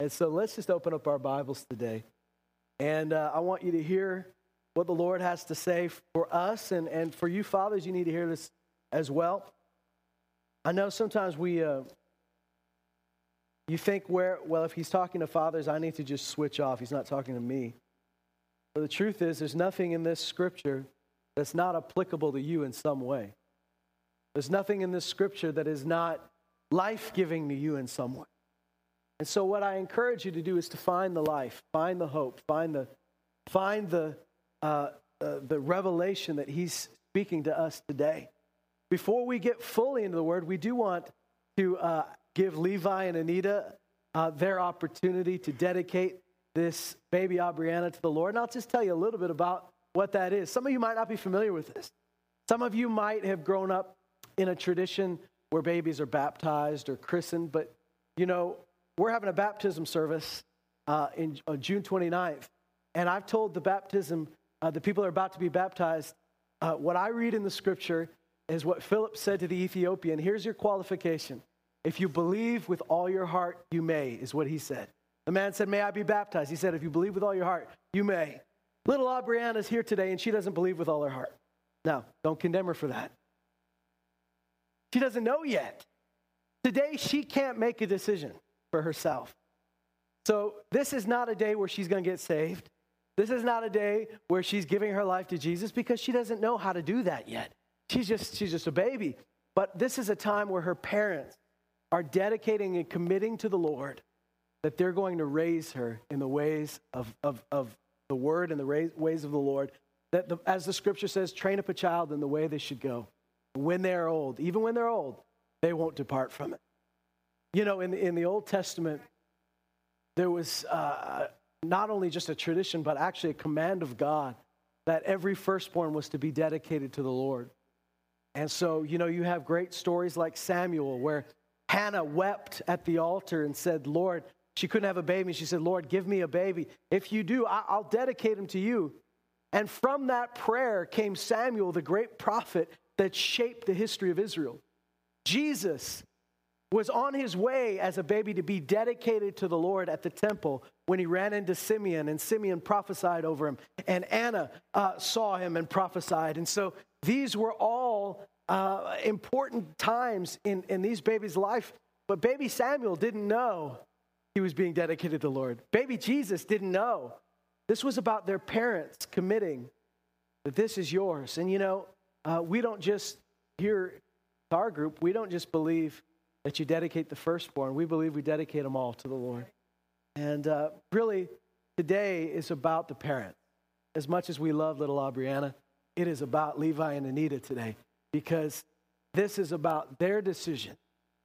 And so let's just open up our Bibles today. And uh, I want you to hear what the Lord has to say for us. And, and for you, fathers, you need to hear this as well. I know sometimes we, uh, you think, where, well, if he's talking to fathers, I need to just switch off. He's not talking to me. But the truth is, there's nothing in this scripture that's not applicable to you in some way. There's nothing in this scripture that is not life giving to you in some way. And so, what I encourage you to do is to find the life, find the hope, find the, find the, uh, uh, the revelation that He's speaking to us today. Before we get fully into the Word, we do want to uh, give Levi and Anita uh, their opportunity to dedicate this baby Aubriana to the Lord. And I'll just tell you a little bit about what that is. Some of you might not be familiar with this. Some of you might have grown up in a tradition where babies are baptized or christened, but you know, we're having a baptism service uh, in on June 29th, and I've told the baptism, uh, the people that are about to be baptized, uh, what I read in the scripture is what Philip said to the Ethiopian. Here's your qualification. If you believe with all your heart, you may, is what he said. The man said, May I be baptized? He said, If you believe with all your heart, you may. Little Aubriana is here today, and she doesn't believe with all her heart. Now, don't condemn her for that. She doesn't know yet. Today, she can't make a decision for herself. So, this is not a day where she's going to get saved. This is not a day where she's giving her life to Jesus because she doesn't know how to do that yet. She's just, she's just a baby. But this is a time where her parents are dedicating and committing to the Lord that they're going to raise her in the ways of, of, of the word and the ways of the Lord. That, the, as the scripture says, train up a child in the way they should go. When they are old, even when they're old, they won't depart from it. You know, in in the Old Testament, there was uh, not only just a tradition, but actually a command of God that every firstborn was to be dedicated to the Lord. And so, you know, you have great stories like Samuel, where Hannah wept at the altar and said, Lord, she couldn't have a baby. She said, Lord, give me a baby. If you do, I'll dedicate him to you. And from that prayer came Samuel, the great prophet that shaped the history of Israel. Jesus was on his way as a baby to be dedicated to the Lord at the temple when he ran into Simeon, and Simeon prophesied over him, and Anna uh, saw him and prophesied. And so these were all uh, important times in, in these babies' life. But baby Samuel didn't know he was being dedicated to the Lord. Baby Jesus didn't know. This was about their parents committing that this is yours. And you know, uh, we don't just, here, our group, we don't just believe that you dedicate the firstborn. We believe we dedicate them all to the Lord. And uh, really, today is about the parents. As much as we love little Aubriana, it is about Levi and Anita today because this is about their decision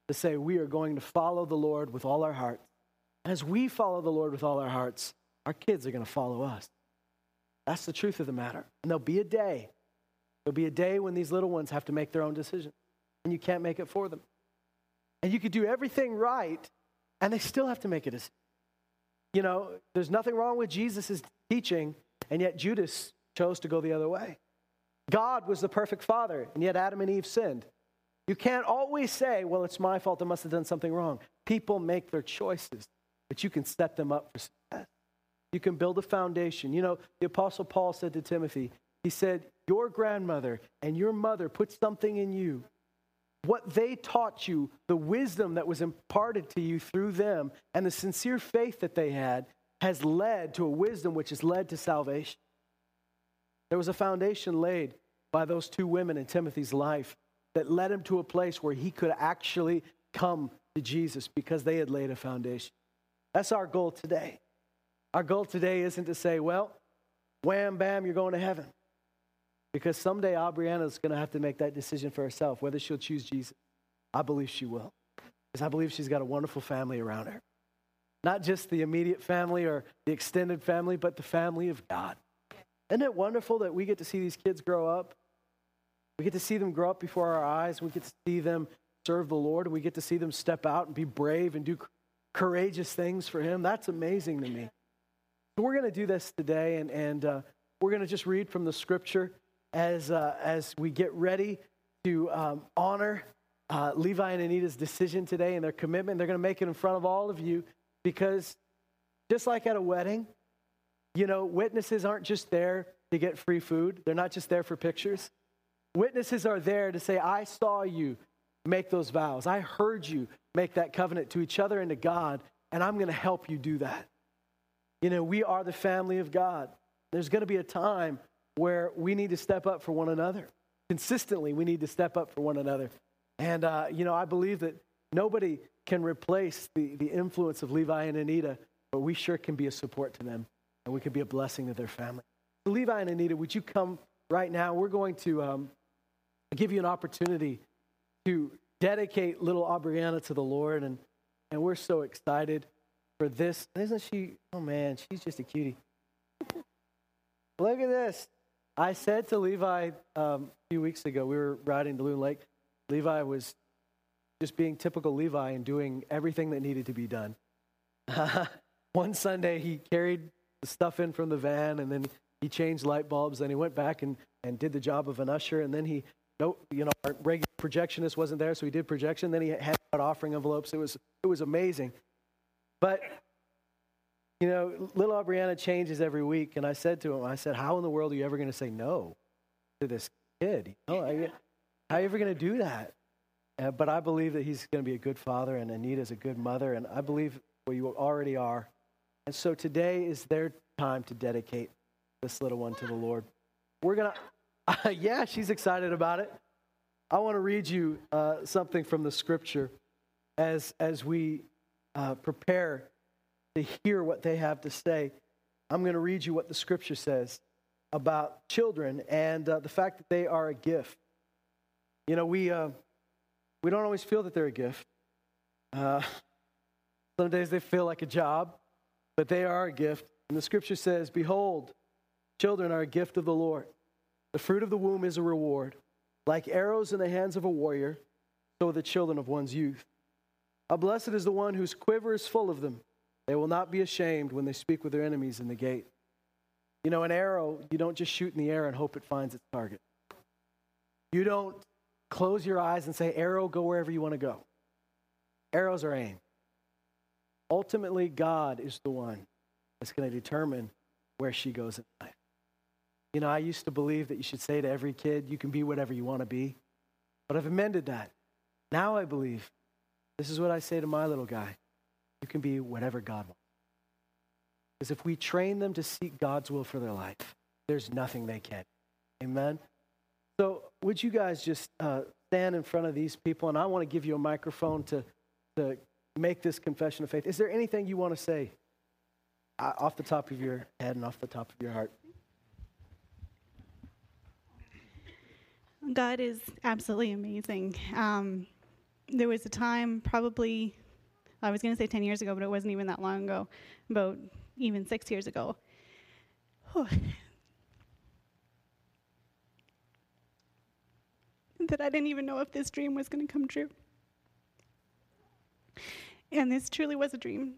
to say we are going to follow the Lord with all our hearts. As we follow the Lord with all our hearts, our kids are going to follow us. That's the truth of the matter. And there'll be a day, there'll be a day when these little ones have to make their own decision, and you can't make it for them. And you could do everything right, and they still have to make a decision. You know, there's nothing wrong with Jesus' teaching, and yet Judas chose to go the other way. God was the perfect father, and yet Adam and Eve sinned. You can't always say, well, it's my fault, I must have done something wrong. People make their choices, but you can set them up for success. You can build a foundation. You know, the Apostle Paul said to Timothy, he said, Your grandmother and your mother put something in you what they taught you, the wisdom that was imparted to you through them, and the sincere faith that they had has led to a wisdom which has led to salvation. There was a foundation laid by those two women in Timothy's life that led him to a place where he could actually come to Jesus because they had laid a foundation. That's our goal today. Our goal today isn't to say, well, wham, bam, you're going to heaven. Because someday Aubriana is going to have to make that decision for herself, whether she'll choose Jesus. I believe she will. Because I believe she's got a wonderful family around her. Not just the immediate family or the extended family, but the family of God. Isn't it wonderful that we get to see these kids grow up? We get to see them grow up before our eyes. We get to see them serve the Lord. We get to see them step out and be brave and do courageous things for Him. That's amazing to me. So we're going to do this today, and, and uh, we're going to just read from the scripture as, uh, as we get ready to um, honor uh, Levi and Anita's decision today and their commitment. They're going to make it in front of all of you because just like at a wedding, you know, witnesses aren't just there to get free food, they're not just there for pictures. Witnesses are there to say, I saw you make those vows. I heard you make that covenant to each other and to God, and I'm going to help you do that. You know, we are the family of God. There's going to be a time where we need to step up for one another. Consistently, we need to step up for one another. And, uh, you know, I believe that nobody can replace the, the influence of Levi and Anita, but we sure can be a support to them, and we can be a blessing to their family. So Levi and Anita, would you come right now? We're going to um, give you an opportunity to dedicate little Aubriana to the Lord, and, and we're so excited for this. Isn't she? Oh man, she's just a cutie. Look at this. I said to Levi um, a few weeks ago, we were riding to Loon Lake. Levi was just being typical Levi and doing everything that needed to be done. One Sunday, he carried the stuff in from the van, and then he changed light bulbs. Then he went back and, and did the job of an usher, and then he no, you know, our regular projectionist wasn't there, so he did projection. Then he had out offering envelopes. It was it was amazing. But you know, little Aubriana changes every week, and I said to him, I said, "How in the world are you ever going to say no to this kid? You know, how are you ever going to do that?" Uh, but I believe that he's going to be a good father, and Anita's a good mother, and I believe well, you already are. And so today is their time to dedicate this little one to the Lord. We're going to uh, yeah, she's excited about it. I want to read you uh, something from the scripture as, as we uh, prepare to hear what they have to say. I'm going to read you what the scripture says about children and uh, the fact that they are a gift. You know, we, uh, we don't always feel that they're a gift. Uh, some days they feel like a job, but they are a gift. And the scripture says, Behold, children are a gift of the Lord. The fruit of the womb is a reward. Like arrows in the hands of a warrior, so are the children of one's youth. How blessed is the one whose quiver is full of them. They will not be ashamed when they speak with their enemies in the gate. You know, an arrow, you don't just shoot in the air and hope it finds its target. You don't close your eyes and say, Arrow, go wherever you want to go. Arrows are aimed. Ultimately, God is the one that's going to determine where she goes in life. You know, I used to believe that you should say to every kid, you can be whatever you want to be. But I've amended that. Now I believe this is what I say to my little guy you can be whatever God wants. Because if we train them to seek God's will for their life, there's nothing they can't. Amen? So, would you guys just uh, stand in front of these people? And I want to give you a microphone to, to make this confession of faith. Is there anything you want to say uh, off the top of your head and off the top of your heart? God is absolutely amazing. Um, there was a time, probably, I was going to say 10 years ago, but it wasn't even that long ago, about even six years ago. that I didn't even know if this dream was going to come true. And this truly was a dream.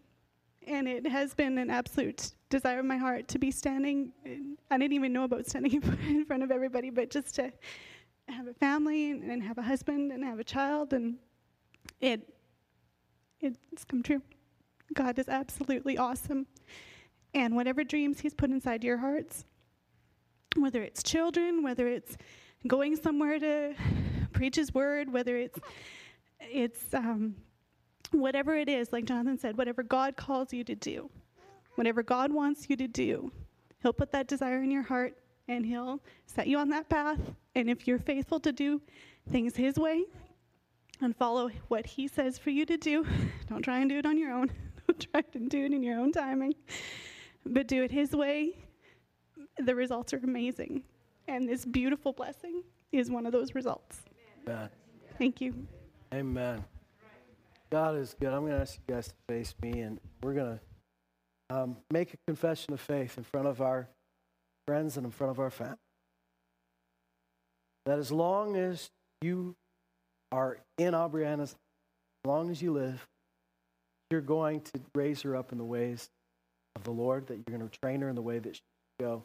And it has been an absolute desire of my heart to be standing. I didn't even know about standing in front of everybody, but just to have a family and have a husband and have a child, and it it's come true. God is absolutely awesome. And whatever dreams He's put inside your hearts, whether it's children, whether it's going somewhere to preach His word, whether it's it's um, whatever it is, like Jonathan said, whatever God calls you to do, whatever God wants you to do, He'll put that desire in your heart and He'll set you on that path. And if you're faithful to do things His way and follow what He says for you to do, don't try and do it on your own. Don't try to do it in your own timing, but do it His way. The results are amazing. And this beautiful blessing is one of those results. Amen. Thank you. Amen. God is good. I'm going to ask you guys to face me, and we're going to um, make a confession of faith in front of our friends and in front of our family. That as long as you are in Aubriana's, as long as you live, you're going to raise her up in the ways of the Lord, that you're going to train her in the way that she should go.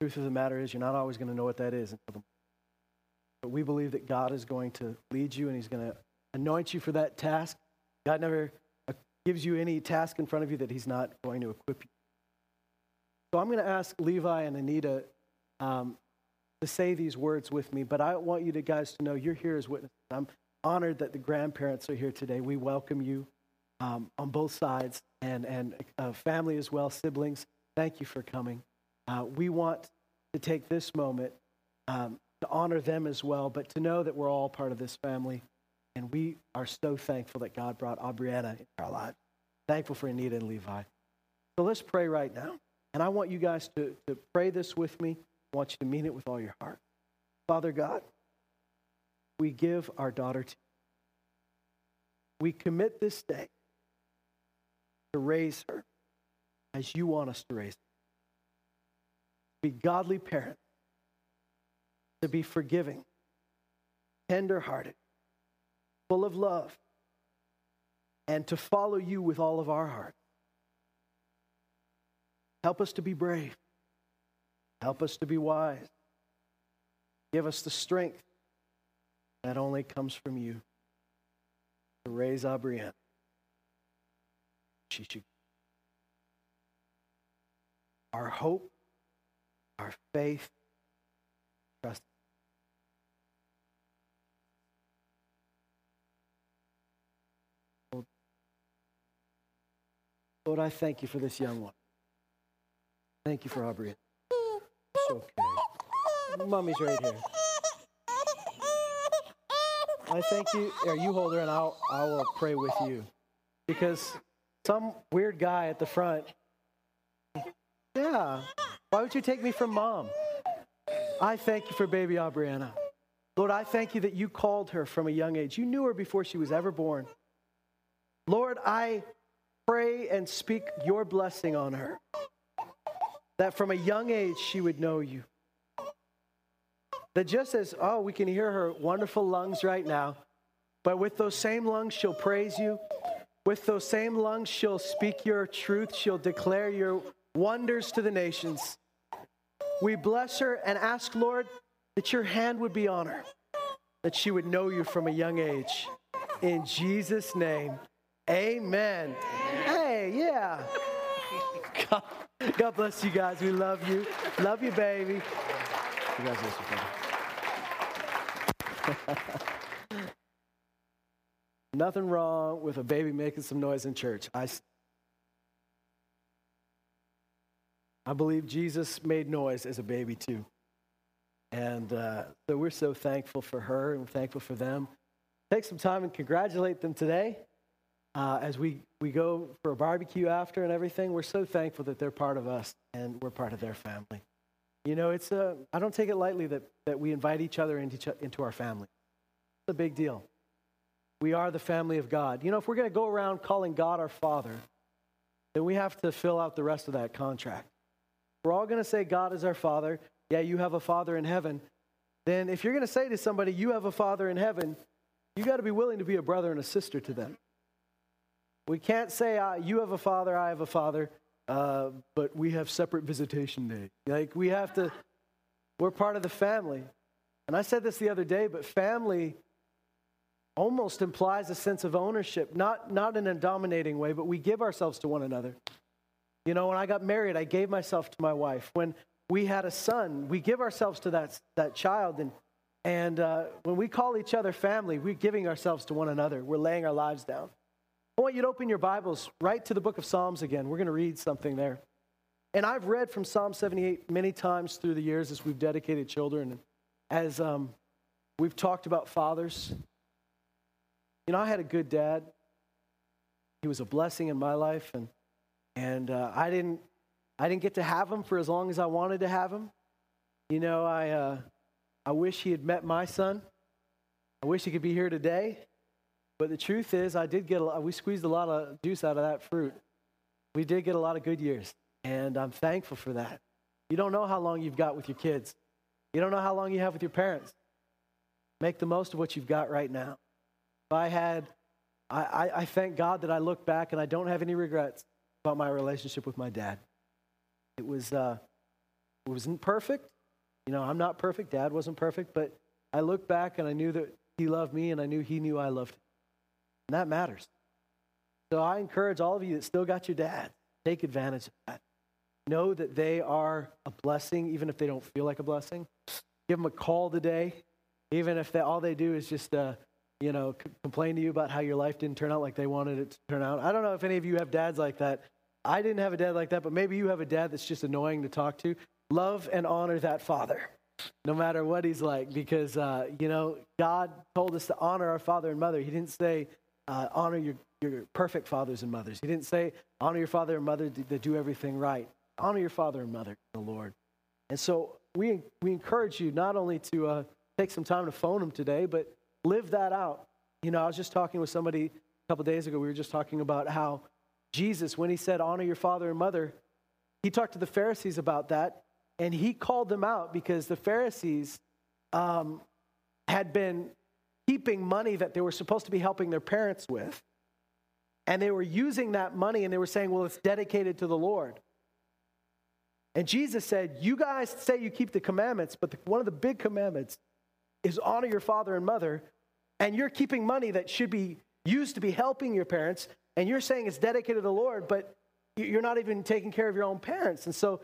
Truth of the matter is, you're not always going to know what that is but we believe that God is going to lead you and He's going to anoint you for that task. God never gives you any task in front of you that He's not going to equip you. So I'm going to ask Levi and Anita um, to say these words with me, but I want you to guys to know you're here as witnesses. I'm honored that the grandparents are here today. We welcome you um, on both sides and, and uh, family as well, siblings. Thank you for coming. Uh, we want to take this moment um, to honor them as well, but to know that we're all part of this family. And we are so thankful that God brought Aubriana into our lives. Thankful for Anita and Levi. So let's pray right now. And I want you guys to, to pray this with me. I want you to mean it with all your heart. Father God, we give our daughter to you. We commit this day to raise her as you want us to raise her. Be godly parents, to be forgiving, tender hearted, full of love, and to follow you with all of our heart. Help us to be brave. Help us to be wise. Give us the strength that only comes from you to raise Aubrienne. She should. Our hope, our faith, trust. Lord, I thank you for this young one. Thank you for Aubrey. It's okay. Mommy's right here. I thank you. Here, you hold her, and I'll I will pray with you, because some weird guy at the front. Yeah. Why would you take me from mom? I thank you for baby Aubriana. Lord, I thank you that you called her from a young age. You knew her before she was ever born. Lord, I pray and speak your blessing on her that from a young age she would know you. That just as, oh, we can hear her wonderful lungs right now, but with those same lungs, she'll praise you. With those same lungs, she'll speak your truth. She'll declare your wonders to the nations. We bless her and ask, Lord, that your hand would be on her, that she would know you from a young age. In Jesus' name, amen. amen. Hey, yeah. God. God bless you guys. We love you. Love you, baby. Congratulations, Nothing wrong with a baby making some noise in church. I, I believe Jesus made noise as a baby too. And uh, so we're so thankful for her and thankful for them. Take some time and congratulate them today uh, as we, we go for a barbecue after and everything, we're so thankful that they're part of us and we're part of their family. You know, it's a, I don't take it lightly that, that we invite each other into, into our family. It's a big deal. We are the family of God. You know, if we're going to go around calling God our Father, then we have to fill out the rest of that contract. We're all going to say God is our Father. Yeah, you have a Father in heaven. Then if you're going to say to somebody, you have a Father in heaven, you got to be willing to be a brother and a sister to them. We can't say, uh, you have a father, I have a father, uh, but we have separate visitation days. Like, we have to, we're part of the family. And I said this the other day, but family almost implies a sense of ownership, not, not in a dominating way, but we give ourselves to one another. You know, when I got married, I gave myself to my wife. When we had a son, we give ourselves to that, that child. And, and uh, when we call each other family, we're giving ourselves to one another. We're laying our lives down. I want you to open your Bibles right to the book of Psalms again. We're going to read something there. And I've read from Psalm 78 many times through the years as we've dedicated children as um, we've talked about fathers. You know, I had a good dad. He was a blessing in my life, and and uh, I didn't I didn't get to have him for as long as I wanted to have him. You know, I uh, I wish he had met my son. I wish he could be here today. But the truth is, I did get a lot, we squeezed a lot of juice out of that fruit. We did get a lot of good years, and I'm thankful for that. You don't know how long you've got with your kids. You don't know how long you have with your parents. Make the most of what you've got right now. If I had, I, I, I thank God that I look back and I don't have any regrets about my relationship with my dad. It was, uh, it wasn't perfect. You know, I'm not perfect. Dad wasn't perfect, but I look back and I knew that he loved me and I knew he knew I loved him. And that matters. So I encourage all of you that still got your dad, take advantage of that. Know that they are a blessing, even if they don't feel like a blessing. Give them a call today, even if they, all they do is just, uh, you know, c- complain to you about how your life didn't turn out like they wanted it to turn out. I don't know if any of you have dads like that. I didn't have a dad like that, but maybe you have a dad that's just annoying to talk to. Love and honor that father, no matter what he's like, because, uh, you know, God told us to honor our father and mother. He didn't say, uh, honor your, your perfect fathers and mothers. He didn't say, honor your father and mother that do everything right. Honor your father and mother, the Lord. And so we, we encourage you not only to uh, take some time to phone them today, but live that out. You know, I was just talking with somebody a couple days ago. We were just talking about how Jesus, when he said, honor your father and mother, he talked to the Pharisees about that, and he called them out because the Pharisees um, had been keeping money that they were supposed to be helping their parents with, and they were using that money and they were saying, well, it's dedicated to the Lord. And Jesus said, You guys say you keep the commandments, but the, one of the big commandments is honor your father and mother, and you're keeping money that should be used to be helping your parents, and you're saying it's dedicated to the Lord, but you're not even taking care of your own parents. And so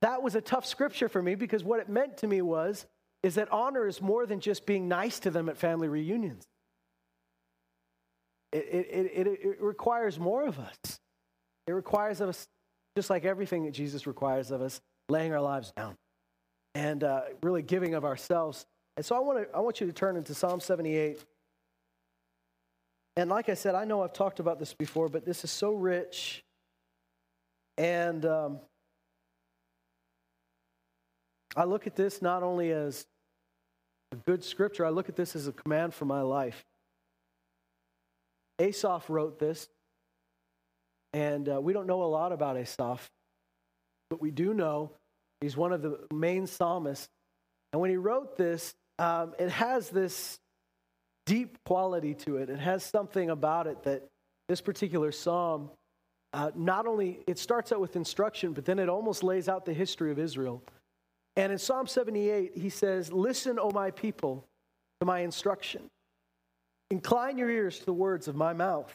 that was a tough scripture for me because what it meant to me was is that honor is more than just being nice to them at family reunions. It, it, it, it, requires more of us. It requires of us, just like everything that Jesus requires of us, laying our lives down and uh, really giving of ourselves. And so I want, to, I want you to turn into Psalm 78. And like I said, I know I've talked about this before, but this is so rich. And um, I look at this not only as a good scripture, I look at this as a command for my life. Asaph wrote this, and uh, we don't know a lot about Asaph, but we do know he's one of the main psalmists. And when he wrote this, um, it has this deep quality to it. It has something about it that this particular psalm, uh, not only it starts out with instruction, but then it almost lays out the history of Israel. And in Psalm 78, he says, Listen, O my people, to my instruction. Incline your ears to the words of my mouth.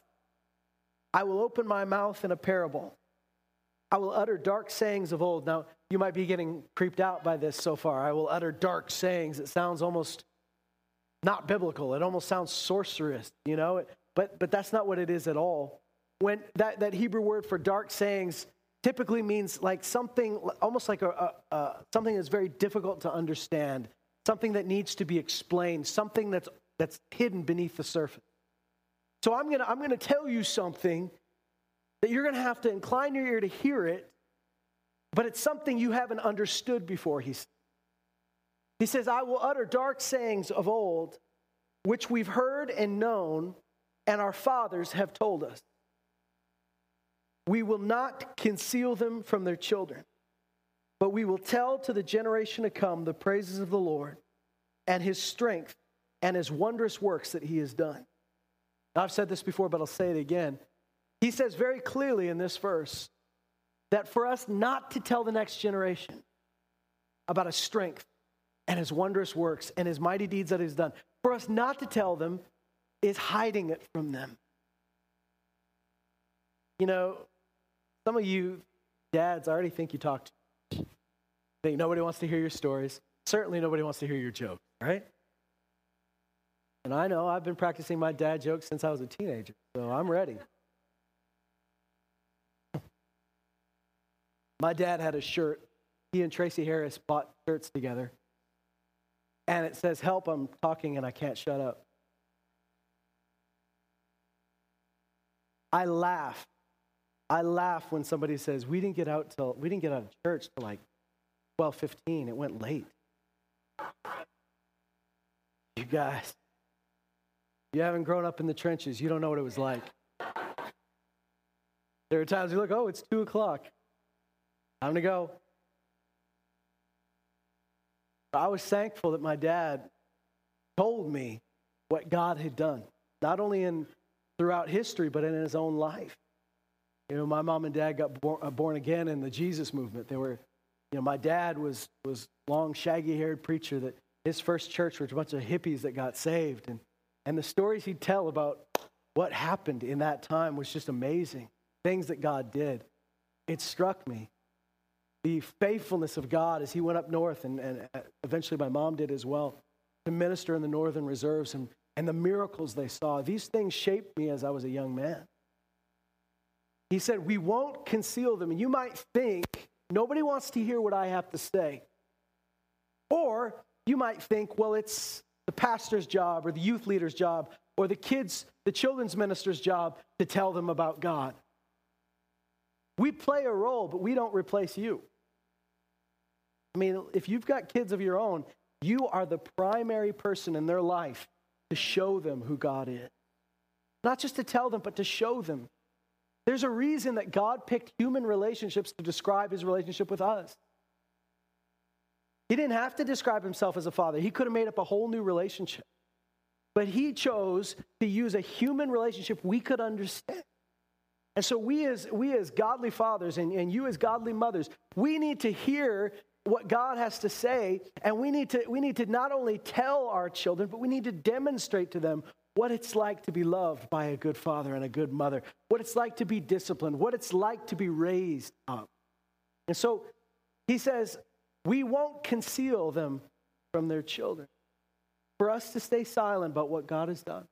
I will open my mouth in a parable. I will utter dark sayings of old. Now, you might be getting creeped out by this so far. I will utter dark sayings. It sounds almost not biblical. It almost sounds sorcerous, you know? But, but that's not what it is at all. When that, that Hebrew word for dark sayings typically means like something, almost like a, a, a, something that's very difficult to understand, something that needs to be explained, something that's, that's hidden beneath the surface. So I'm gonna, I'm gonna tell you something that you're gonna have to incline your ear to hear it, but it's something you haven't understood before. He, he says, I will utter dark sayings of old, which we've heard and known, and our fathers have told us. We will not conceal them from their children, but we will tell to the generation to come the praises of the Lord and his strength and his wondrous works that he has done. Now, I've said this before, but I'll say it again. He says very clearly in this verse that for us not to tell the next generation about his strength and his wondrous works and his mighty deeds that he's done, for us not to tell them is hiding it from them. You know, some of you dads already think you talk too much. Think nobody wants to hear your stories. Certainly nobody wants to hear your jokes, right? And I know I've been practicing my dad jokes since I was a teenager, so I'm ready. My dad had a shirt. He and Tracy Harris bought shirts together. And it says, Help, I'm talking and I can't shut up. I laugh I laugh when somebody says, we didn't get out till, we didn't get out of church till like 12, 15. It went late. You guys, you haven't grown up in the trenches. You don't know what it was like. There are times you look, oh, it's two o'clock. Time to go. I was thankful that my dad told me what God had done, not only in throughout history, but in his own life. You know, my mom and dad got born, uh, born again in the Jesus movement. They were, you know, my dad was was long, shaggy-haired preacher that his first church was a bunch of hippies that got saved, and and the stories he'd tell about what happened in that time was just amazing. Things that God did. It struck me. The faithfulness of God as he went up north, and, and eventually my mom did as well, to minister in the northern reserves and, and the miracles they saw. These things shaped me as I was a young man. He said, We won't conceal them. And you might think, nobody wants to hear what I have to say. Or you might think, well, it's the pastor's job or the youth leader's job or the kids, the children's minister's job to tell them about God. We play a role, but we don't replace you. I mean, if you've got kids of your own, you are the primary person in their life to show them who God is. Not just to tell them, but to show them. There's a reason that God picked human relationships to describe his relationship with us. He didn't have to describe himself as a father, he could have made up a whole new relationship. But he chose to use a human relationship we could understand. And so we as we as godly fathers and, and you as godly mothers, we need to hear what God has to say, and we need to we need to not only tell our children, but we need to demonstrate to them what it's like to be loved by a good father and a good mother, what it's like to be disciplined, what it's like to be raised up. And so he says, we won't conceal them from their children. For us to stay silent about what God has done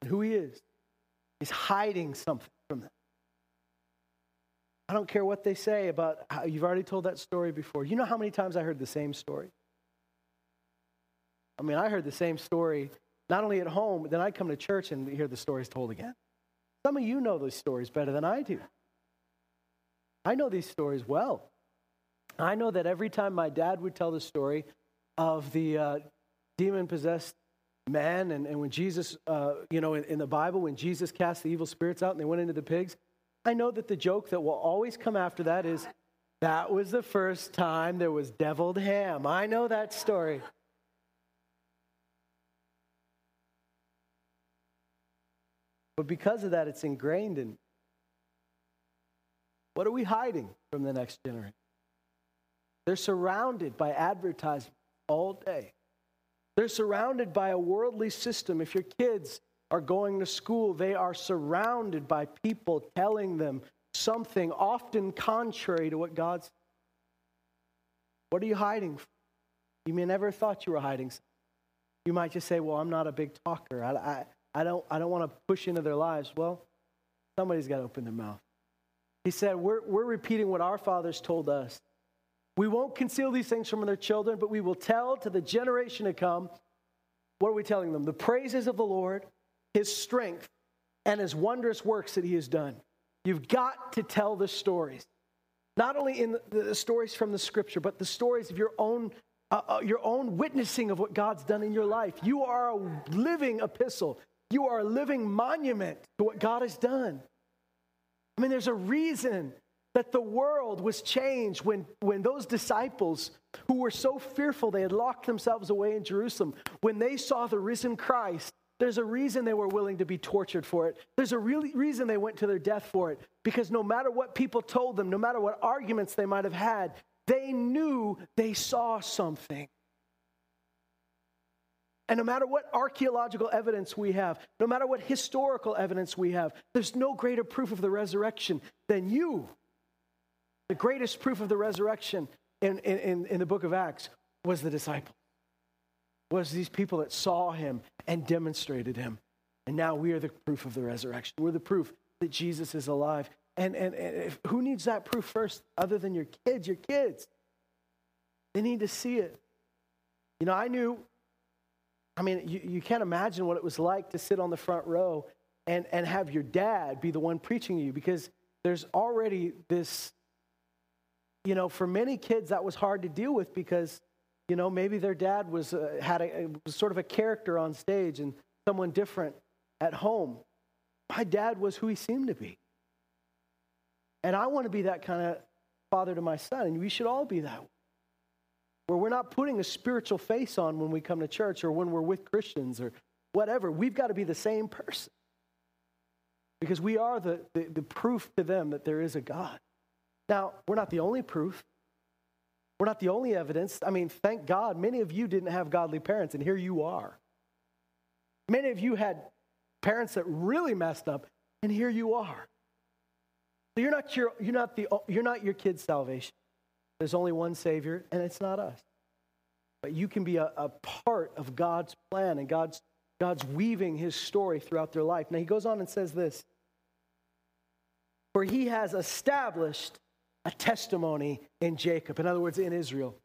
and who He is, is hiding something from them. I don't care what they say about how you've already told that story before. You know how many times I heard the same story? I mean, I heard the same story not only at home, but then I come to church and hear the stories told again. Some of you know those stories better than I do. I know these stories well. I know that every time my dad would tell the story of the uh, demon possessed man, and, and when Jesus, uh, you know, in, in the Bible, when Jesus cast the evil spirits out and they went into the pigs, I know that the joke that will always come after that is that was the first time there was deviled ham. I know that story. But because of that, it's ingrained in. What are we hiding from the next generation? They're surrounded by advertising all day. They're surrounded by a worldly system. If your kids are going to school, they are surrounded by people telling them something often contrary to what God's. What are you hiding from? You may never thought you were hiding something. You might just say, Well, I'm not a big talker. I, I, I don't, I don't want to push into their lives. Well, somebody's got to open their mouth. He said, we're, we're repeating what our fathers told us. We won't conceal these things from their children, but we will tell to the generation to come. What are we telling them? The praises of the Lord, his strength, and his wondrous works that he has done. You've got to tell the stories. Not only in the, the stories from the scripture, but the stories of your own, uh, uh, your own witnessing of what God's done in your life. You are a living epistle. You are a living monument to what God has done. I mean, there's a reason that the world was changed when, when those disciples who were so fearful they had locked themselves away in Jerusalem, when they saw the risen Christ, there's a reason they were willing to be tortured for it. There's a really reason they went to their death for it. Because no matter what people told them, no matter what arguments they might have had, they knew they saw something. And no matter what archaeological evidence we have, no matter what historical evidence we have, there's no greater proof of the resurrection than you the greatest proof of the resurrection in, in, in the book of Acts was the disciple, was these people that saw him and demonstrated him. And now we are the proof of the resurrection. We're the proof that Jesus is alive. And, and, and if, who needs that proof first other than your kids? Your kids. They need to see it. You know, I knew, I mean, you, you can't imagine what it was like to sit on the front row and, and have your dad be the one preaching to you because there's already this you know, for many kids, that was hard to deal with because, you know, maybe their dad was uh, had a, was sort of a character on stage and someone different at home. My dad was who he seemed to be. And I want to be that kind of father to my son, and we should all be that way. Where we're not putting a spiritual face on when we come to church or when we're with Christians or whatever. We've got to be the same person. Because we are the, the, the proof to them that there is a God. Now, we're not the only proof. We're not the only evidence. I mean, thank God, many of you didn't have godly parents, and here you are. Many of you had parents that really messed up, and here you are. So you're not your, you're not the, you're not your kid's salvation. There's only one Savior, and it's not us. But you can be a, a part of God's plan and God's, God's weaving his story throughout their life. Now he goes on and says this For he has established a testimony in Jacob, in other words, in Israel.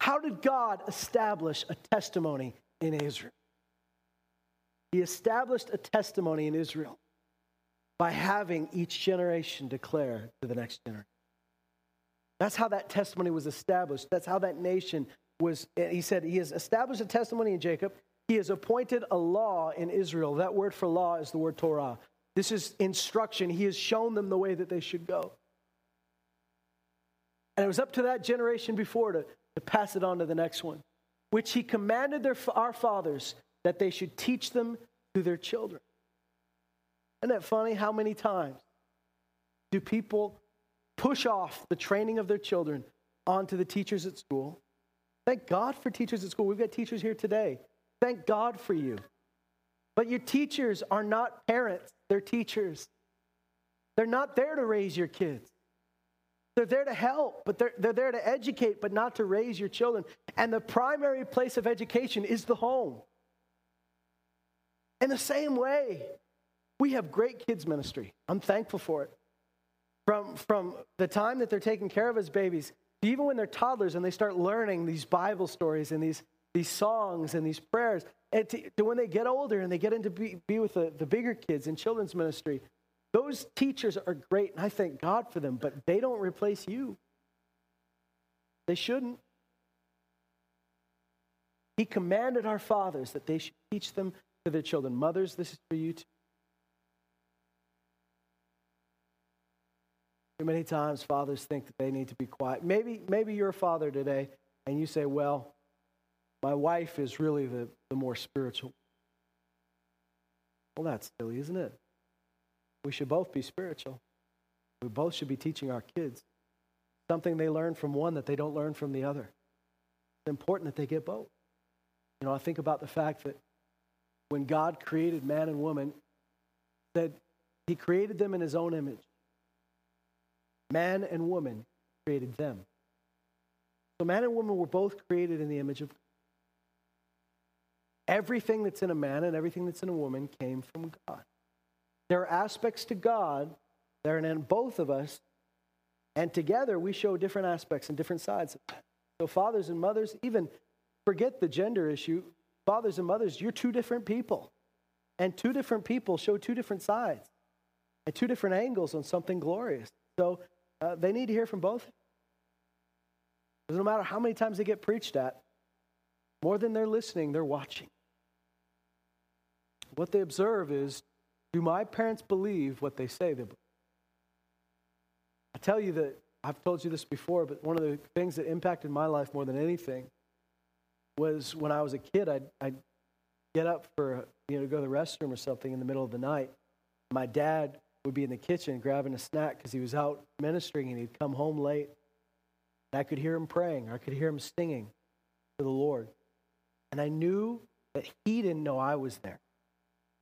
How did God establish a testimony in Israel? He established a testimony in Israel by having each generation declare to the next generation. That's how that testimony was established. That's how that nation was. He said, He has established a testimony in Jacob. He has appointed a law in Israel. That word for law is the word Torah. This is instruction. He has shown them the way that they should go. And it was up to that generation before to, to pass it on to the next one, which he commanded their, our fathers that they should teach them to their children. Isn't that funny? How many times do people push off the training of their children onto the teachers at school? Thank God for teachers at school. We've got teachers here today. Thank God for you. But your teachers are not parents, they're teachers. They're not there to raise your kids. They're there to help, but they're, they're there to educate, but not to raise your children. And the primary place of education is the home. In the same way, we have great kids ministry. I'm thankful for it. From, from the time that they're taken care of as babies, even when they're toddlers and they start learning these Bible stories and these, these songs and these prayers, and to, to when they get older and they get into be, be with the, the bigger kids in children's ministry, those teachers are great, and I thank God for them, but they don't replace you. They shouldn't. He commanded our fathers that they should teach them to their children. Mothers, this is for you too. Many times fathers think that they need to be quiet. Maybe, maybe you're a father today and you say, Well, my wife is really the, the more spiritual. Well, that's silly, isn't it? We should both be spiritual. We both should be teaching our kids something they learn from one that they don't learn from the other. It's important that they get both. You know, I think about the fact that when God created man and woman, that he created them in his own image. Man and woman created them. So man and woman were both created in the image of God. Everything that's in a man and everything that's in a woman came from God. There are aspects to God that are in both of us, and together we show different aspects and different sides. So, fathers and mothers, even forget the gender issue. Fathers and mothers, you're two different people. And two different people show two different sides and two different angles on something glorious. So, uh, they need to hear from both. Because no matter how many times they get preached at, more than they're listening, they're watching. What they observe is do my parents believe what they say they believe? I tell you that I've told you this before, but one of the things that impacted my life more than anything was when I was a kid, I'd, I'd get up for, you know, to go to the restroom or something in the middle of the night. My dad would be in the kitchen grabbing a snack because he was out ministering and he'd come home late. And I could hear him praying, I could hear him singing to the Lord. And I knew that he didn't know I was there.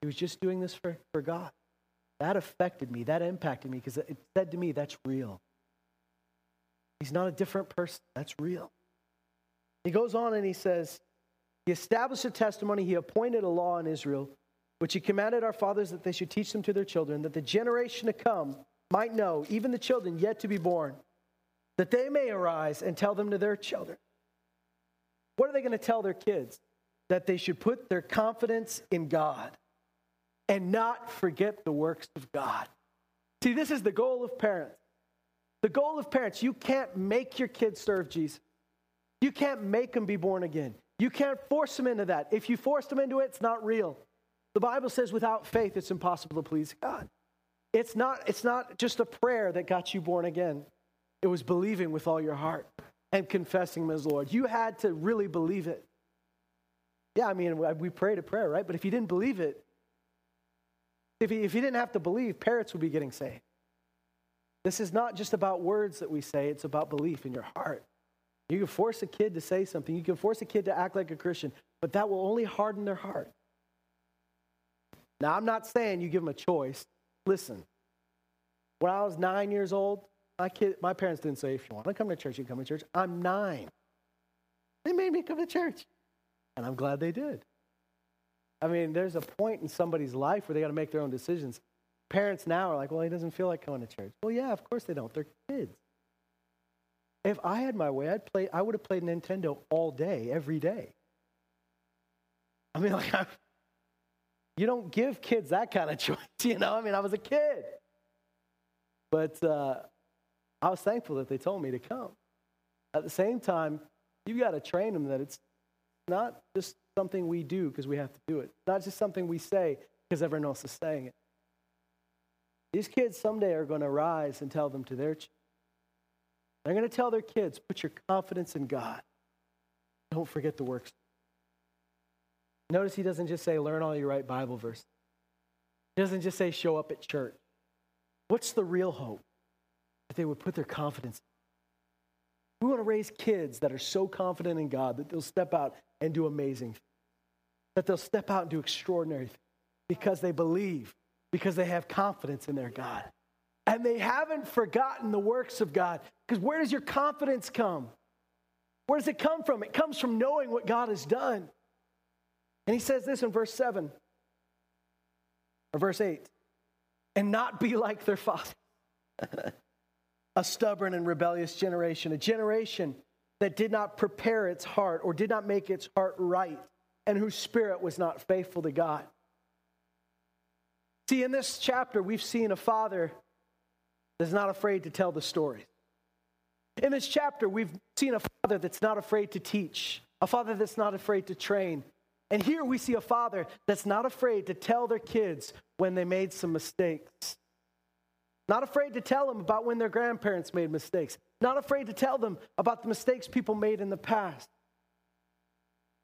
He was just doing this for, for God. That affected me. That impacted me because it said to me, that's real. He's not a different person. That's real. He goes on and he says, He established a testimony, he appointed a law in Israel, which he commanded our fathers that they should teach them to their children, that the generation to come might know, even the children yet to be born, that they may arise and tell them to their children. What are they going to tell their kids? That they should put their confidence in God and not forget the works of God. See, this is the goal of parents. The goal of parents, you can't make your kids serve Jesus. You can't make them be born again. You can't force them into that. If you force them into it, it's not real. The Bible says without faith, it's impossible to please God. It's not, it's not just a prayer that got you born again, it was believing with all your heart and confessing Him as Lord. You had to really believe it. Yeah, I mean, we prayed a prayer, right? But if you didn't believe it, if you, if he didn't have to believe, parents would be getting saved. This is not just about words that we say, it's about belief in your heart. You can force a kid to say something, you can force a kid to act like a Christian, but that will only harden their heart. Now, I'm not saying you give them a choice. Listen, when I was nine years old, my, kid, my parents didn't say, if you want to come to church, you come to church. I'm nine. They made me come to church. And I'm glad they did. I mean, there's a point in somebody's life where they got to make their own decisions. Parents now are like, well, he doesn't feel like coming to church. Well, yeah, of course they don't. They're kids. If I had my way, I'd play, I would have played Nintendo all day, every day. I mean, like, I, you don't give kids that kind of choice, you know? I mean, I was a kid. But uh, I was thankful that they told me to come. At the same time, you've got to train them that it's not just something we do because we have to do it, not just something we say because everyone else is saying it. These kids someday are going to rise and tell them to their children. They're going to tell their kids, put your confidence in God. Don't forget the works. Notice he doesn't just say, learn all your right Bible verses. He doesn't just say, show up at church. What's the real hope? That they would put their confidence. We want to raise kids that are so confident in God that they'll step out and do amazing things. That they'll step out and do extraordinary things because they believe, because they have confidence in their God. And they haven't forgotten the works of God. Because where does your confidence come? Where does it come from? It comes from knowing what God has done. And he says this in verse 7 or verse 8 and not be like their father. a stubborn and rebellious generation, a generation that did not prepare its heart or did not make its heart right, and whose spirit was not faithful to God. See, in this chapter, we've seen a father that's not afraid to tell the stories. In this chapter, we've seen a father that's not afraid to teach, a father that's not afraid to train. And here we see a father that's not afraid to tell their kids when they made some mistakes. Not afraid to tell them about when their grandparents made mistakes. Not afraid to tell them about the mistakes people made in the past.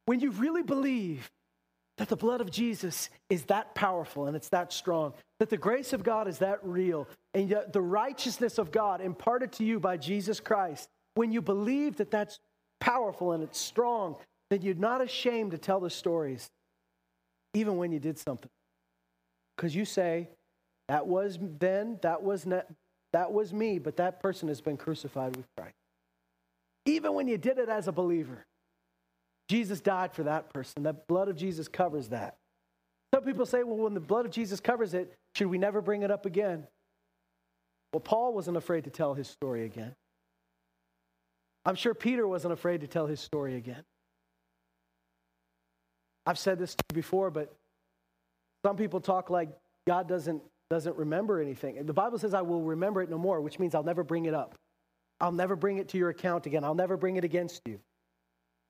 When you really believe that the blood of Jesus is that powerful and it's that strong, that the grace of God is that real, and yet the righteousness of God imparted to you by Jesus Christ, when you believe that that's powerful and it's strong, then you're not ashamed to tell the stories, even when you did something. Because you say, that was then, that was, ne- that was me, but that person has been crucified with Christ. Even when you did it as a believer, Jesus died for that person. The blood of Jesus covers that. Some people say, well, when the blood of Jesus covers it, should we never bring it up again? Well, Paul wasn't afraid to tell his story again. I'm sure Peter wasn't afraid to tell his story again. I've said this before, but some people talk like God doesn't, doesn't remember anything. The Bible says, I will remember it no more, which means I'll never bring it up. I'll never bring it to your account again. I'll never bring it against you.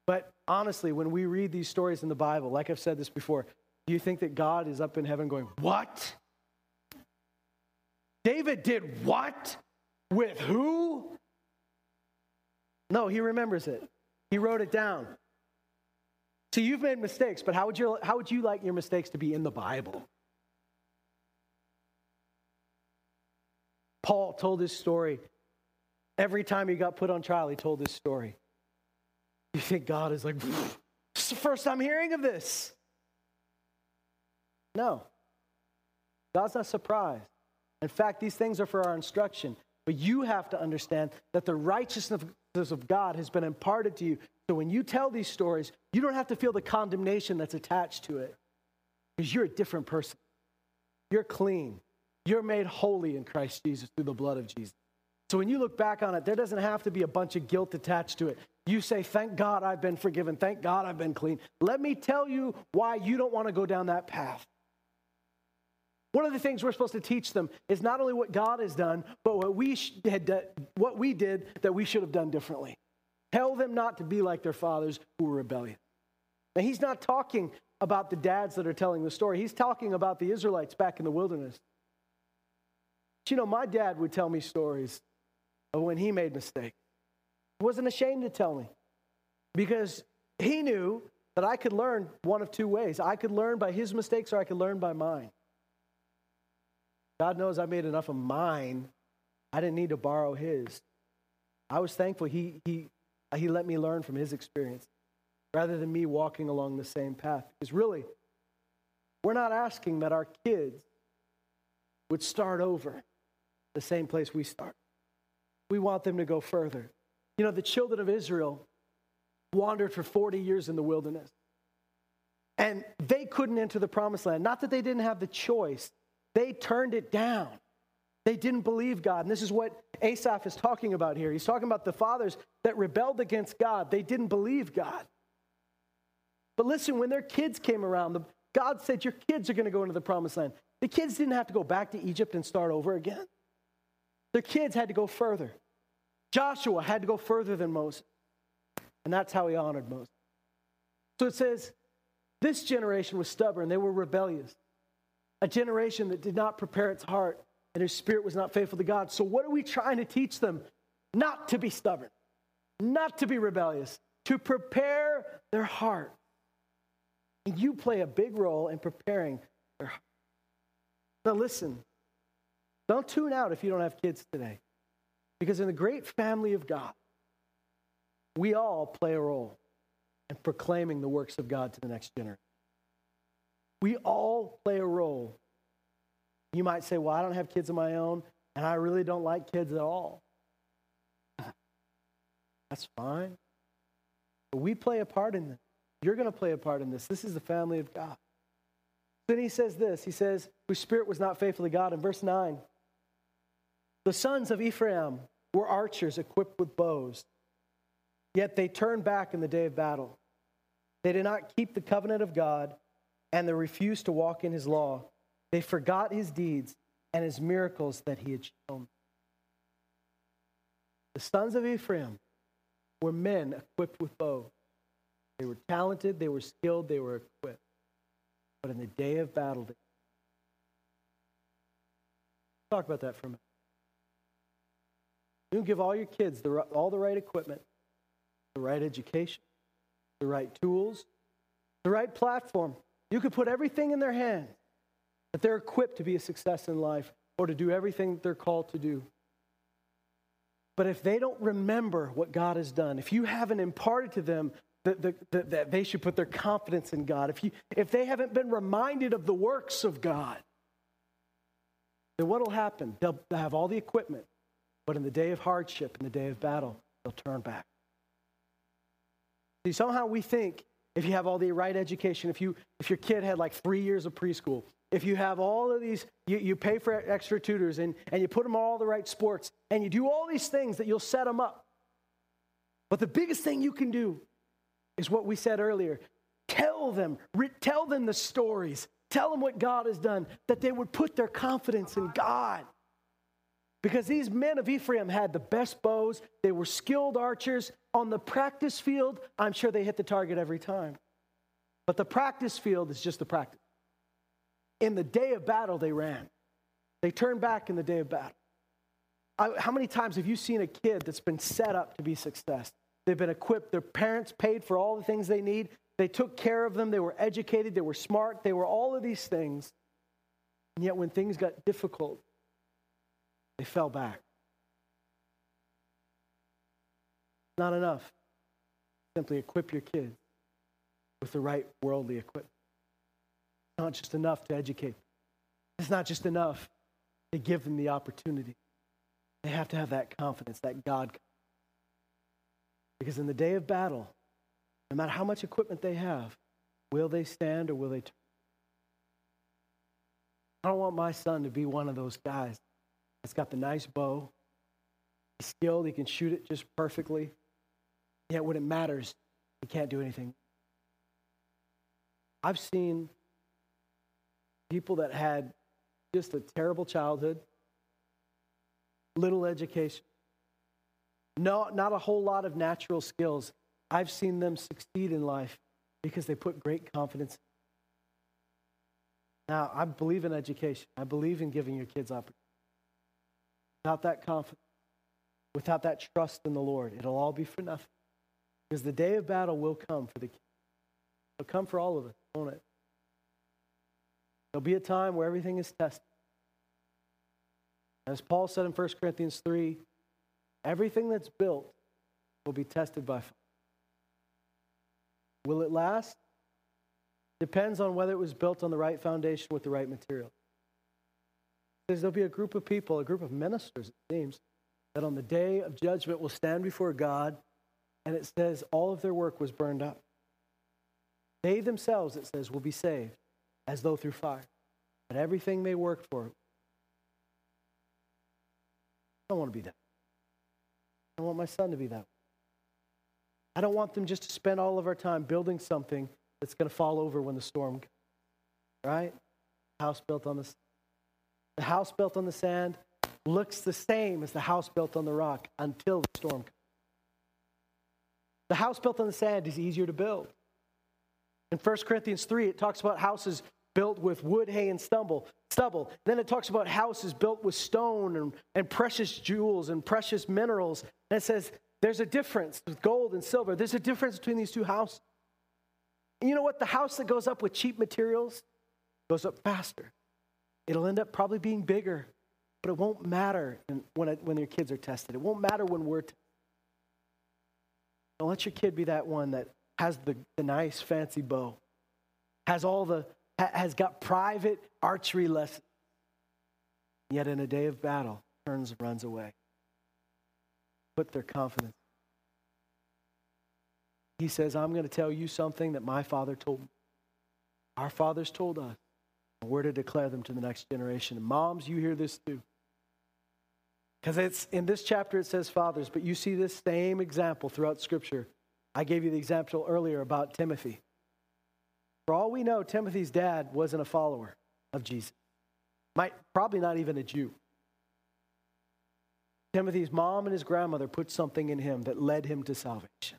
But honestly, when we read these stories in the Bible, like I've said this before, do you think that God is up in heaven going, What? David did what? With who? No, he remembers it. He wrote it down. So you've made mistakes, but how would you, how would you like your mistakes to be in the Bible? Paul told his story. Every time he got put on trial, he told this story. You think God is like, it's the first time hearing of this. No. God's not surprised. In fact, these things are for our instruction. But you have to understand that the righteousness of God has been imparted to you. So when you tell these stories, you don't have to feel the condemnation that's attached to it because you're a different person. You're clean. You're made holy in Christ Jesus through the blood of Jesus. So when you look back on it, there doesn't have to be a bunch of guilt attached to it. You say, Thank God I've been forgiven. Thank God I've been clean. Let me tell you why you don't want to go down that path. One of the things we're supposed to teach them is not only what God has done, but what we had what we did that we should have done differently. Tell them not to be like their fathers who were rebellious. Now he's not talking about the dads that are telling the story. He's talking about the Israelites back in the wilderness. But you know, my dad would tell me stories of when he made mistakes. He wasn't ashamed to tell me because he knew that I could learn one of two ways. I could learn by his mistakes or I could learn by mine. God knows I made enough of mine. I didn't need to borrow his. I was thankful he, he, he let me learn from his experience rather than me walking along the same path. Because really, we're not asking that our kids would start over the same place we start. We want them to go further. You know, the children of Israel wandered for 40 years in the wilderness. And they couldn't enter the promised land. Not that they didn't have the choice, they turned it down. They didn't believe God. And this is what Asaph is talking about here. He's talking about the fathers that rebelled against God. They didn't believe God. But listen, when their kids came around, God said, Your kids are going to go into the promised land. The kids didn't have to go back to Egypt and start over again. Their kids had to go further. Joshua had to go further than Moses. And that's how he honored Moses. So it says, This generation was stubborn, they were rebellious. A generation that did not prepare its heart and his spirit was not faithful to God. So, what are we trying to teach them? Not to be stubborn, not to be rebellious, to prepare their heart. And you play a big role in preparing their heart. Now, listen, don't tune out if you don't have kids today. Because in the great family of God, we all play a role in proclaiming the works of God to the next generation. We all play a role. You might say, Well, I don't have kids of my own, and I really don't like kids at all. That's fine. But we play a part in this. You're going to play a part in this. This is the family of God. Then he says this He says, Whose spirit was not faithful to God. In verse 9, the sons of Ephraim were archers equipped with bows, yet they turned back in the day of battle. They did not keep the covenant of God, and they refused to walk in his law. They forgot his deeds and his miracles that he had shown. The sons of Ephraim were men equipped with bows. They were talented, they were skilled, they were equipped. But in the day of battle, they... talk about that for a minute. You give all your kids the, all the right equipment, the right education, the right tools, the right platform. You could put everything in their hands that they're equipped to be a success in life or to do everything they're called to do. But if they don't remember what God has done, if you haven't imparted to them that, that, that they should put their confidence in God, if, you, if they haven't been reminded of the works of God, then what will happen? They'll have all the equipment, but in the day of hardship, in the day of battle, they'll turn back. See, somehow we think if you have all the right education, if, you, if your kid had like three years of preschool, if you have all of these, you, you pay for extra tutors and, and you put them all the right sports and you do all these things that you'll set them up. But the biggest thing you can do is what we said earlier tell them, re- tell them the stories, tell them what God has done, that they would put their confidence in God. Because these men of Ephraim had the best bows, they were skilled archers. On the practice field, I'm sure they hit the target every time. But the practice field is just the practice. In the day of battle, they ran. They turned back in the day of battle. I, how many times have you seen a kid that's been set up to be successful? They've been equipped, their parents paid for all the things they need, they took care of them, they were educated, they were smart, they were all of these things. And yet, when things got difficult, they fell back. Not enough. Simply equip your kids with the right worldly equipment not just enough to educate. them. It's not just enough to give them the opportunity. They have to have that confidence, that God. Because in the day of battle, no matter how much equipment they have, will they stand or will they turn? I don't want my son to be one of those guys that's got the nice bow. He's skilled, he can shoot it just perfectly. Yet when it matters, he can't do anything. I've seen people that had just a terrible childhood, little education, no, not a whole lot of natural skills. I've seen them succeed in life because they put great confidence. Now, I believe in education. I believe in giving your kids opportunity. Without that confidence, without that trust in the Lord, it'll all be for nothing. Because the day of battle will come for the kids. It'll come for all of us, won't it? There'll be a time where everything is tested. As Paul said in 1 Corinthians 3, everything that's built will be tested by fire. Will it last? depends on whether it was built on the right foundation with the right material. Because there'll be a group of people, a group of ministers, it seems, that on the day of judgment will stand before God, and it says all of their work was burned up. They themselves, it says, will be saved as though through fire. But everything they worked for, it. I don't want to be that. I want my son to be that. I don't want them just to spend all of our time building something that's going to fall over when the storm comes. Right? House built on the the house built on the sand looks the same as the house built on the rock until the storm comes. The house built on the sand is easier to build. In 1 Corinthians 3, it talks about houses built with wood, hay, and stubble. stubble. Then it talks about houses built with stone and, and precious jewels and precious minerals. And it says there's a difference with gold and silver. There's a difference between these two houses. And you know what? The house that goes up with cheap materials goes up faster. It'll end up probably being bigger, but it won't matter when, it, when your kids are tested. It won't matter when we're tested. Don't let your kid be that one that has the, the nice fancy bow, has all the has got private archery lessons, yet in a day of battle turns runs away. Put their confidence. He says, I'm going to tell you something that my father told me. Our fathers told us. And we're to declare them to the next generation. And moms, you hear this too. Because it's in this chapter it says fathers, but you see this same example throughout Scripture. I gave you the example earlier about Timothy. For all we know, Timothy's dad wasn't a follower of Jesus. Might probably not even a Jew. Timothy's mom and his grandmother put something in him that led him to salvation.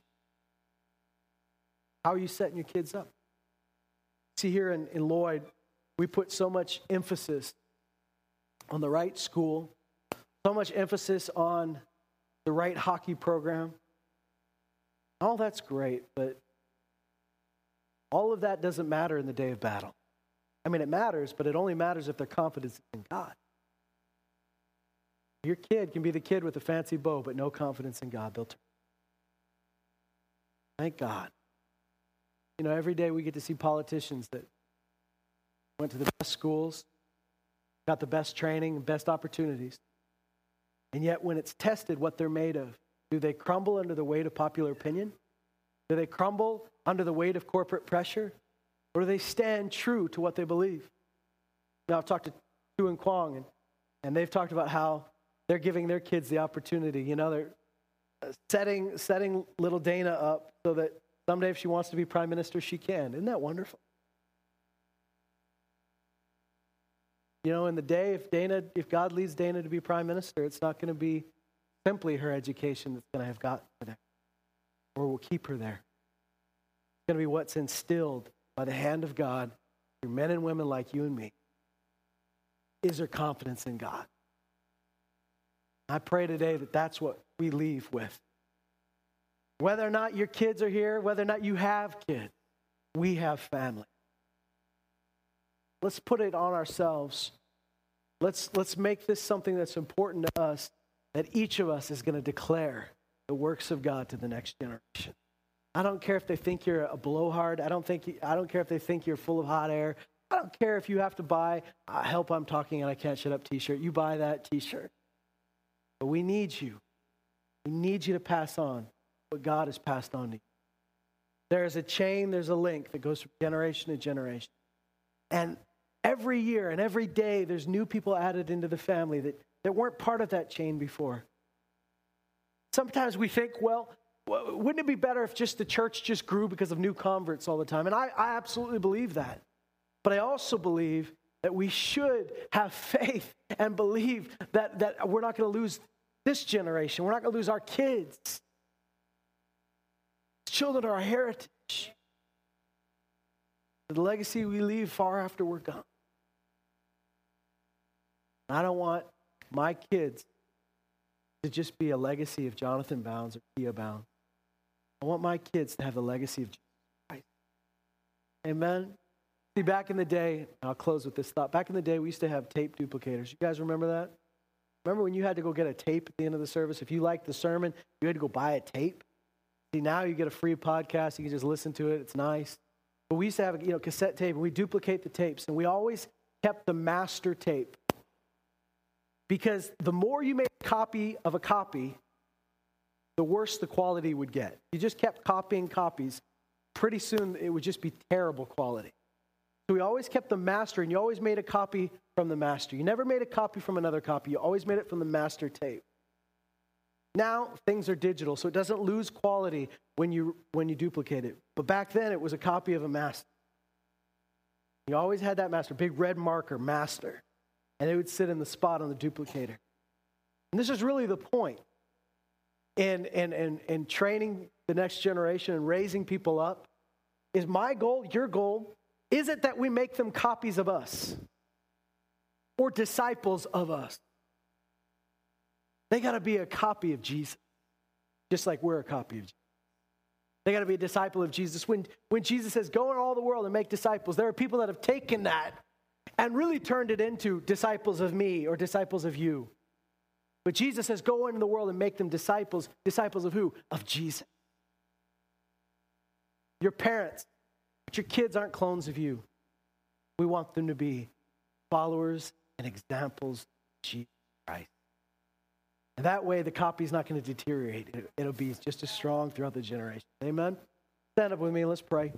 How are you setting your kids up? See, here in, in Lloyd, we put so much emphasis on the right school, so much emphasis on the right hockey program. All that's great, but all of that doesn't matter in the day of battle. I mean, it matters, but it only matters if their confidence is in God. Your kid can be the kid with the fancy bow, but no confidence in God. They'll turn. Thank God. You know, every day we get to see politicians that went to the best schools, got the best training, best opportunities. And yet, when it's tested what they're made of, do they crumble under the weight of popular opinion? Do they crumble under the weight of corporate pressure? Or do they stand true to what they believe? Now, I've talked to Tu and Kwong, and, and they've talked about how they're giving their kids the opportunity. You know, they're uh, setting, setting little Dana up so that someday if she wants to be prime minister, she can. Isn't that wonderful? You know, in the day, if Dana, if God leads Dana to be prime minister, it's not going to be simply her education that's going to have gotten her there or will keep her there. It's going to be what's instilled by the hand of God through men and women like you and me. Is her confidence in God? I pray today that that's what we leave with. Whether or not your kids are here, whether or not you have kids, we have family. Let's put it on ourselves. Let's, let's make this something that's important to us that each of us is going to declare the works of God to the next generation. I don't care if they think you're a blowhard. I don't, think, I don't care if they think you're full of hot air. I don't care if you have to buy Help I'm Talking and I Can't Shut Up t shirt. You buy that t shirt. But we need you. We need you to pass on what God has passed on to you. There is a chain, there's a link that goes from generation to generation. And every year and every day, there's new people added into the family that, that weren't part of that chain before. Sometimes we think, well, wouldn't it be better if just the church just grew because of new converts all the time? And I, I absolutely believe that. But I also believe that we should have faith and believe that, that we're not going to lose this generation. We're not going to lose our kids. Children are our heritage. The legacy we leave far after we're gone. I don't want my kids to just be a legacy of Jonathan Bounds or Kia Bounds. I want my kids to have the legacy of Jesus Christ. Amen. See, back in the day, I'll close with this thought. Back in the day, we used to have tape duplicators. You guys remember that? Remember when you had to go get a tape at the end of the service? If you liked the sermon, you had to go buy a tape. See, now you get a free podcast. You can just listen to it. It's nice. But we used to have you know cassette tape, and we duplicate the tapes, and we always kept the master tape because the more you made a copy of a copy, the worse the quality would get. You just kept copying copies. Pretty soon, it would just be terrible quality. So we always kept the master, and you always made a copy from the master. You never made a copy from another copy. You always made it from the master tape. Now things are digital, so it doesn't lose quality when you when you duplicate it. But back then it was a copy of a master. You always had that master, big red marker, master. And it would sit in the spot on the duplicator. And this is really the point in, in, in, in training the next generation and raising people up. Is my goal, your goal, is it that we make them copies of us or disciples of us? They got to be a copy of Jesus, just like we're a copy of Jesus. They got to be a disciple of Jesus. When, when Jesus says, go in all the world and make disciples, there are people that have taken that and really turned it into disciples of me or disciples of you. But Jesus says, go into the world and make them disciples. Disciples of who? Of Jesus. Your parents, but your kids aren't clones of you. We want them to be followers and examples of Jesus Christ. And that way, the copy is not going to deteriorate. It'll be just as strong throughout the generation. Amen? Stand up with me. Let's pray.